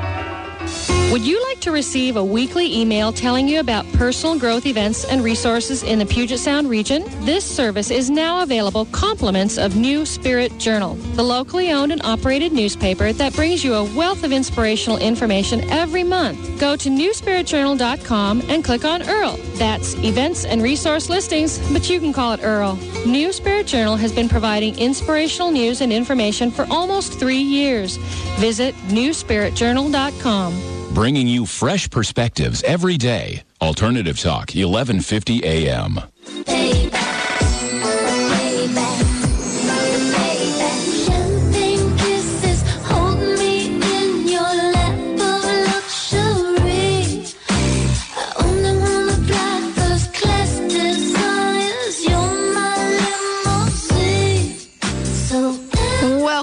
Speaker 7: Would you like to receive a weekly email telling you about personal growth events and resources in the Puget Sound region? This service is now available compliments of New Spirit Journal, the locally owned and operated newspaper that brings you a wealth of inspirational information every month. Go to newspiritjournal.com and click on Earl. That's events and resource listings, but you can call it Earl. New Spirit Journal has been providing inspirational news and information for almost three years. Visit newspiritjournal.com.
Speaker 4: Bringing you fresh perspectives every day. Alternative Talk, 1150 AM.
Speaker 12: Champagne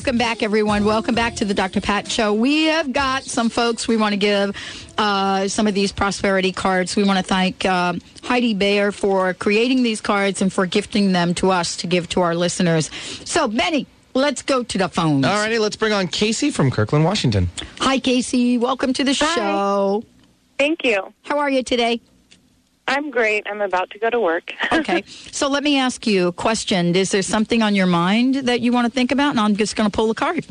Speaker 1: Welcome Welcome back, everyone. Welcome back to the Dr. Pat Show. We have got some folks we want to give uh, some of these prosperity cards. We want to thank um Heidi Bayer for creating these cards and for gifting them to us to give to our listeners. So, Benny, let's go to the phones.
Speaker 11: All righty, let's bring on Casey from Kirkland, Washington.
Speaker 1: Hi, Casey. Welcome to the show.
Speaker 13: Thank you.
Speaker 1: How are you today?
Speaker 13: I'm great. I'm about to go to work. (laughs)
Speaker 1: okay. So let me ask you a question. Is there something on your mind that you want to think about? And I'm just going to pull a card.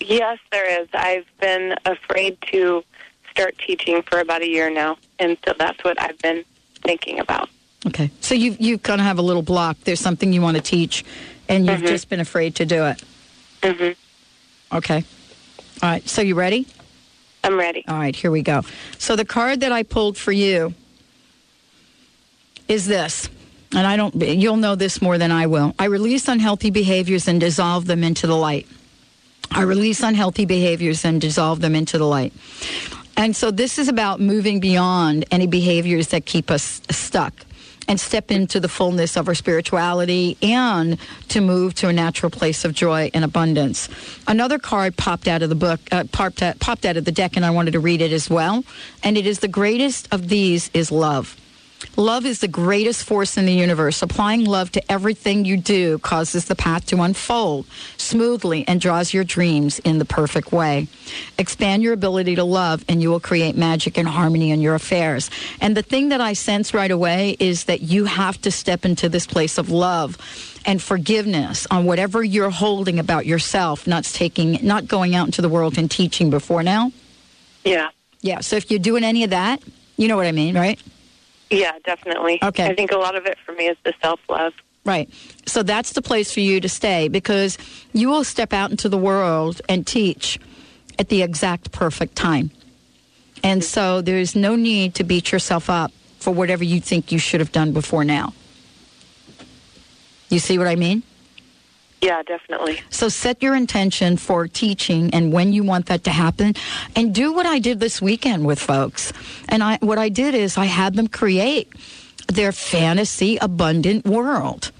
Speaker 13: Yes, there is. I've been afraid to start teaching for about a year now, and so that's what I've been thinking about.
Speaker 1: Okay. So you you kind of have a little block. There's something you want to teach, and you've
Speaker 13: Mhm.
Speaker 1: just been afraid to do it.
Speaker 13: Mm-hmm.
Speaker 1: Okay. All right. So you ready?
Speaker 13: I'm ready.
Speaker 1: All right. Here we go. So the card that I pulled for you is this. And I don't, you'll know this more than I will. I release unhealthy behaviors and dissolve them into the light. I release unhealthy behaviors and dissolve them into the light. And so this is about moving beyond any behaviors that keep us stuck and step into the fullness of our spirituality and to move to a natural place of joy and abundance. Another card popped out of the book, uh, popped, out, popped out of the deck, and I wanted to read it as well. And it is the greatest of these is love. Love is the greatest force in the universe. Applying love to everything you do causes the path to unfold smoothly and draws your dreams in the perfect way. Expand your ability to love, and you will create magic and harmony in your affairs. And the thing that I sense right away is that you have to step into this place of love and forgiveness on whatever you're holding about yourself, not taking, not going out into the world and teaching before now.
Speaker 13: Yeah.
Speaker 1: Yeah. So if you're doing any of that, you know what I mean, right?
Speaker 13: Yeah, definitely.
Speaker 1: Okay.
Speaker 13: I think a lot of it for me is the self love.
Speaker 1: Right. So that's the place for you to stay because you will step out into the world and teach at the exact perfect time. And so there's no need to beat yourself up for whatever you think you should have done before now. You see what I mean?
Speaker 13: Yeah, definitely.
Speaker 1: So set your intention for teaching and when you want that to happen and do what I did this weekend with folks. And I what I did is I had them create their fantasy abundant world.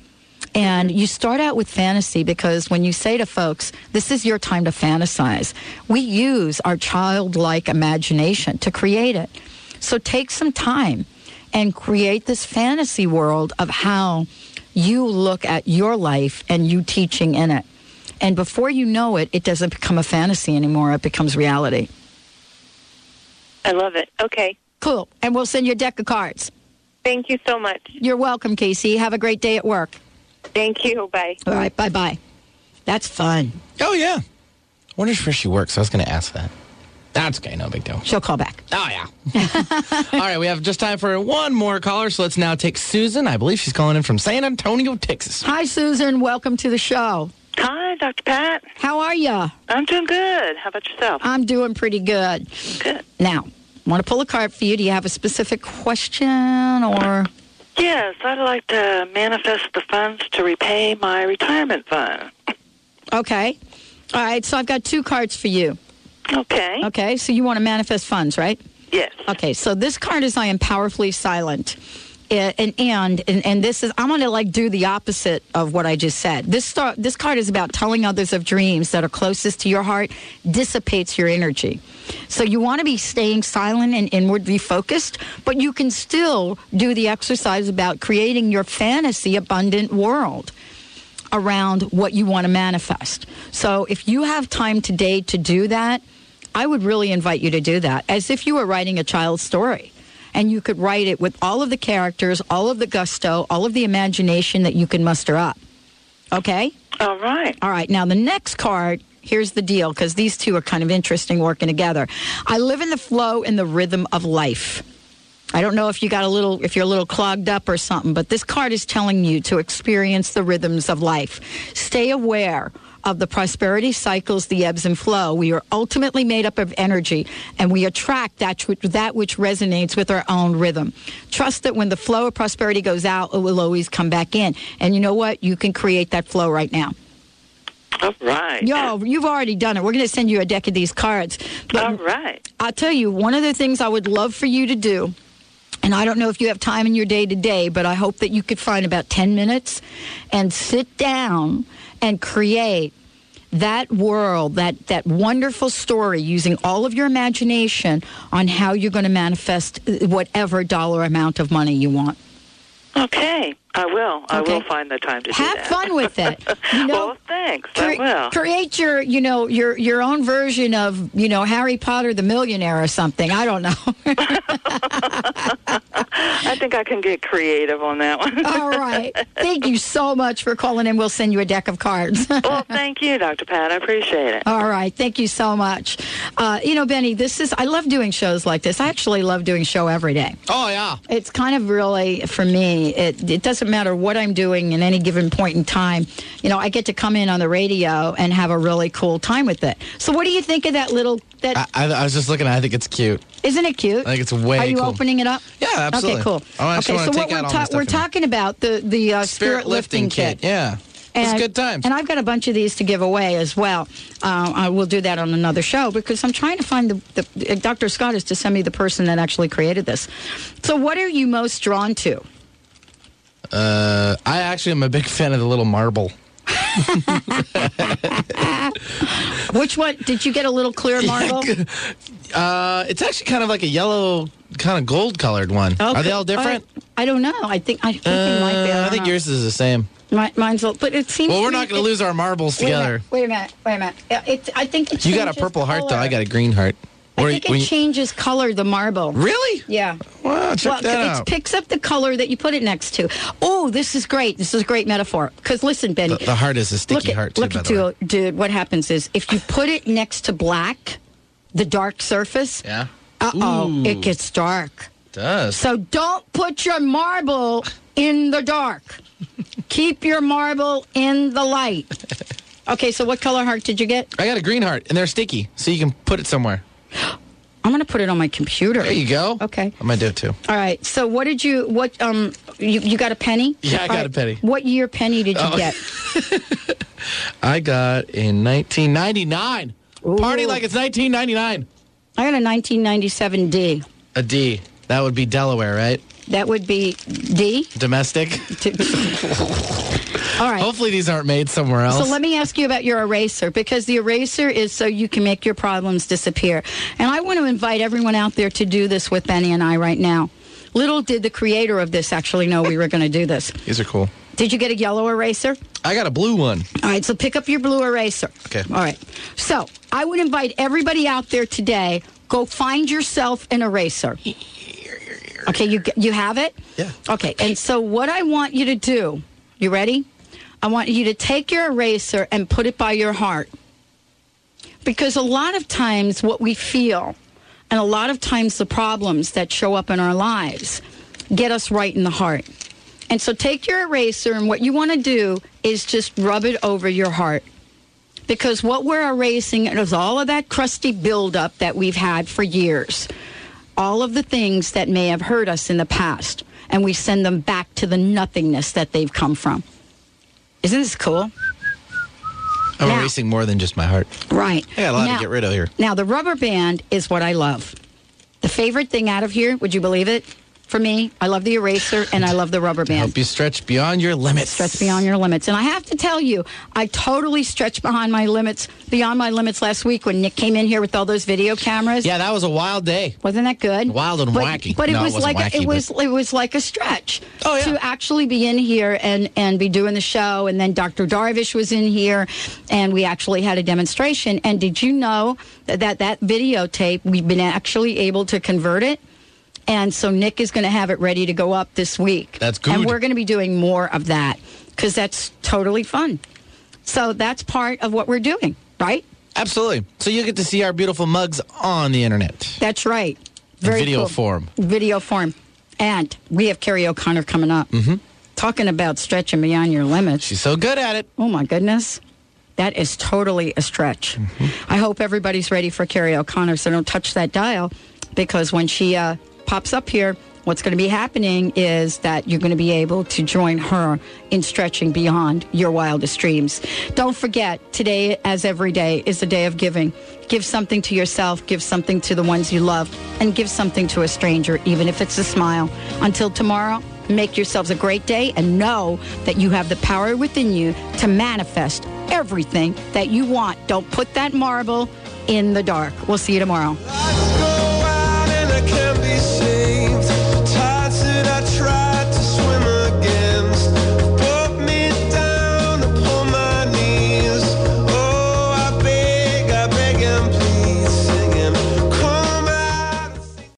Speaker 1: And you start out with fantasy because when you say to folks, this is your time to fantasize, we use our childlike imagination to create it. So take some time and create this fantasy world of how you look at your life and you teaching in it. And before you know it, it doesn't become a fantasy anymore, it becomes reality.
Speaker 13: I love it. Okay.
Speaker 1: Cool. And we'll send you a deck of cards.
Speaker 13: Thank you so much.
Speaker 1: You're welcome, Casey. Have a great day at work.
Speaker 13: Thank you. Bye.
Speaker 1: All right. Bye bye. That's fun.
Speaker 11: Oh, yeah. I wonder where she works. I was going to ask that. That's okay. No big deal.
Speaker 1: She'll call back.
Speaker 11: Oh, yeah. (laughs) All right, we have just time for one more caller, so let's now take Susan. I believe she's calling in from San Antonio, Texas.
Speaker 1: Hi, Susan. Welcome to the show.
Speaker 14: Hi, Dr. Pat.
Speaker 1: How are you?
Speaker 14: I'm doing good. How about yourself?
Speaker 1: I'm doing pretty good.
Speaker 14: Good.
Speaker 1: Now, want to pull a card for you? Do you have a specific question or?
Speaker 14: Yes, I'd like to manifest the funds to repay my retirement fund.
Speaker 1: Okay. All right. So I've got two cards for you.
Speaker 14: Okay.
Speaker 1: Okay. So you want to manifest funds, right?
Speaker 14: Yes.
Speaker 1: Okay. So this card is I am powerfully silent. And and and, and, and this is I'm going to like do the opposite of what I just said. This star, this card is about telling others of dreams that are closest to your heart, dissipates your energy. So you want to be staying silent and inwardly focused, but you can still do the exercise about creating your fantasy abundant world around what you want to manifest. So if you have time today to do that, I would really invite you to do that as if you were writing a child's story. And you could write it with all of the characters, all of the gusto, all of the imagination that you can muster up. Okay?
Speaker 14: All right.
Speaker 1: All right. Now, the next card, here's the deal because these two are kind of interesting working together. I live in the flow and the rhythm of life. I don't know if you got a little, if you're a little clogged up or something, but this card is telling you to experience the rhythms of life. Stay aware of the prosperity cycles, the ebbs and flow. We are ultimately made up of energy, and we attract that which, that which resonates with our own rhythm. Trust that when the flow of prosperity goes out, it will always come back in. And you know what? You can create that flow right now.
Speaker 14: All right.
Speaker 1: Yo, you've already done it. We're going to send you a deck of these cards. But
Speaker 14: All right.
Speaker 1: I'll tell you, one of the things I would love for you to do, and I don't know if you have time in your day to day, but I hope that you could find about 10 minutes and sit down and create that world, that, that wonderful story, using all of your imagination on how you're going to manifest uh, whatever dollar amount of money you want.
Speaker 14: Okay, I will. I
Speaker 1: Okay.
Speaker 14: will find the time to do
Speaker 1: Have fun with it. (laughs) You know,
Speaker 14: well, thanks.
Speaker 1: cre-
Speaker 14: I will.
Speaker 1: create your, you know, your your own version of, you know, Harry Potter the Millionaire or something. I don't know. (laughs) (laughs)
Speaker 14: I think I can get creative on that one.
Speaker 1: All right. Thank you so much for calling in. We'll send you a deck of cards. (laughs)
Speaker 14: well, thank you, Dr. Pat. I appreciate it.
Speaker 1: All right. Thank you so much. Uh, you know, Benny, this is, I love doing shows like this. I actually love doing show every day.
Speaker 11: Oh, yeah.
Speaker 1: It's kind of really, for me, it, it doesn't matter what I'm doing in any given point in time. You know, I get to come in on the radio and have a really cool time with it. So, what do you think of that little, that,
Speaker 11: I, I, I was just looking. I think it's cute.
Speaker 1: isn't it cute?
Speaker 11: I think it's way
Speaker 1: Are you
Speaker 11: cool.
Speaker 1: opening it up?
Speaker 11: Yeah, absolutely.
Speaker 1: Okay, cool.
Speaker 11: I
Speaker 1: okay, so what we're, ta- we're talking about the the uh, spirit, lifting, kit.
Speaker 11: Yeah.
Speaker 1: And,
Speaker 11: it's good times.
Speaker 1: And I've got a bunch of these to give away as well. Uh, I will do that on another show because I'm trying to find the, the Dr. Scott is to send me the person that actually created this. So, what are you most drawn to?
Speaker 11: Uh, I actually am a big fan of the little marble. (laughs)
Speaker 1: Which one? Did you get a little clear marble?
Speaker 11: Uh, it's actually kind of like a yellow, kind of gold colored one. Are they all different?
Speaker 1: I, I don't know. I think I think they might be.
Speaker 11: Uh, I think
Speaker 1: know.
Speaker 11: yours is the same.
Speaker 1: Mi- mine's a, but it seems.
Speaker 11: Well, we're not going to lose our marbles
Speaker 1: wait a
Speaker 11: together.
Speaker 1: minute, Wait a minute. Wait a minute. It, I think
Speaker 11: You got a purple heart, though. I got a green heart.
Speaker 1: I think it
Speaker 11: you-
Speaker 1: changes color, the marble.
Speaker 11: Really?
Speaker 1: Yeah.
Speaker 11: Wow, check
Speaker 1: well,
Speaker 11: that
Speaker 1: it picks up the color that you put it next to. Oh, this is great. This is a great metaphor. Because listen, Benny.
Speaker 11: The, the heart is a sticky
Speaker 1: look at,
Speaker 11: heart, too,
Speaker 1: look at
Speaker 11: the way.
Speaker 1: dude. What happens is if you put it next to black, the dark surface.
Speaker 11: Yeah.
Speaker 1: Uh oh, it gets dark.
Speaker 11: does.
Speaker 1: So don't put your marble in the dark. (laughs) Keep your marble in the light. (laughs) Okay, so what color heart did you get?
Speaker 11: I got a green heart, and they're sticky, so you can put it somewhere.
Speaker 1: I'm going to put it on my computer.
Speaker 11: There you go.
Speaker 1: Okay.
Speaker 11: I'm going to do it too.
Speaker 1: All right. So what did you what um you, you got a penny?
Speaker 11: Yeah, I
Speaker 1: All
Speaker 11: got a penny.
Speaker 1: What year penny did you
Speaker 11: Oh.
Speaker 1: get? (laughs)
Speaker 11: I got in 1999. Party like it's 1999.
Speaker 1: I got a 1997 D.
Speaker 11: A D. That would be Delaware, right?
Speaker 1: That would be D.
Speaker 11: Domestic. (laughs)
Speaker 1: All right.
Speaker 11: Hopefully these aren't made somewhere else.
Speaker 1: So let me ask you about your eraser because the eraser is so you can make your problems disappear. And I want to invite everyone out there to do this with Benny and I right now. Little did the creator of this actually know we were going to do this.
Speaker 11: These are cool.
Speaker 1: Did you get a yellow eraser?
Speaker 11: I got a blue one.
Speaker 1: All right, so pick up your blue eraser.
Speaker 11: Okay.
Speaker 1: All right. So I would invite everybody out there today. Go find yourself an eraser. Okay, you you have it.
Speaker 11: Yeah.
Speaker 1: Okay, and so what I want you to do, you ready? I want you to take your eraser and put it by your heart, because a lot of times what we feel, and a lot of times the problems that show up in our lives, get us right in the heart. And so take your eraser, and what you want to do is just rub it over your heart. Because what we're erasing is all of that crusty buildup that we've had for years, all of the things that may have hurt us in the past, and we send them back to the nothingness that they've come from. Isn't this cool?
Speaker 11: I'm
Speaker 1: Now-
Speaker 11: erasing more than just my heart.
Speaker 1: Right.
Speaker 11: I got a lot
Speaker 1: Now-
Speaker 11: to get rid of here.
Speaker 1: Now, the rubber band is what I love. The favorite thing out of here, would you believe it? For me, I love the eraser and I love the rubber band.
Speaker 11: Help you stretch beyond your limits.
Speaker 1: Stretch beyond your limits. And I have to tell you, I totally stretched behind my limits, beyond my limits last week when Nick came in here with all those video cameras.
Speaker 11: Yeah, that was a wild day.
Speaker 1: Wasn't that good?
Speaker 11: Wild and
Speaker 1: but,
Speaker 11: wacky.
Speaker 1: But it
Speaker 11: No,
Speaker 1: was
Speaker 11: wasn't
Speaker 1: like a,
Speaker 11: wacky,
Speaker 1: it was it was like a stretch.
Speaker 11: Oh, yeah.
Speaker 1: To actually be in here and and be doing the show, and then Dr. Darvish was in here, and we actually had a demonstration. And did you know that that, that videotape we've been actually able to convert it? And so Nick is going to have it ready to go up this week.
Speaker 11: That's good.
Speaker 1: And we're going to be doing more of that because that's totally fun. So that's part of what we're doing, right?
Speaker 11: Absolutely. So you get to see our beautiful mugs on the internet.
Speaker 1: That's right.
Speaker 11: In video form.
Speaker 1: Video form. And we have Carrie O'Connor coming up.
Speaker 11: Mm-hmm.
Speaker 1: Talking about stretching beyond your limits.
Speaker 11: She's so good at it.
Speaker 1: Oh, my goodness. That is totally a stretch.
Speaker 11: Mm-hmm.
Speaker 1: I hope everybody's ready for Carrie O'Connor, so don't touch that dial because when she uh, pops up here, what's going to be happening is that you're going to be able to join her in stretching beyond your wildest dreams. Don't forget, today, as every day, is the day of giving. Give something to yourself, give something to the ones you love, and give something to a stranger, even if it's a smile. Until tomorrow, Make yourselves a great day and know that you have the power within you to manifest everything that you want. Don't put that marble in the dark. We'll see you tomorrow.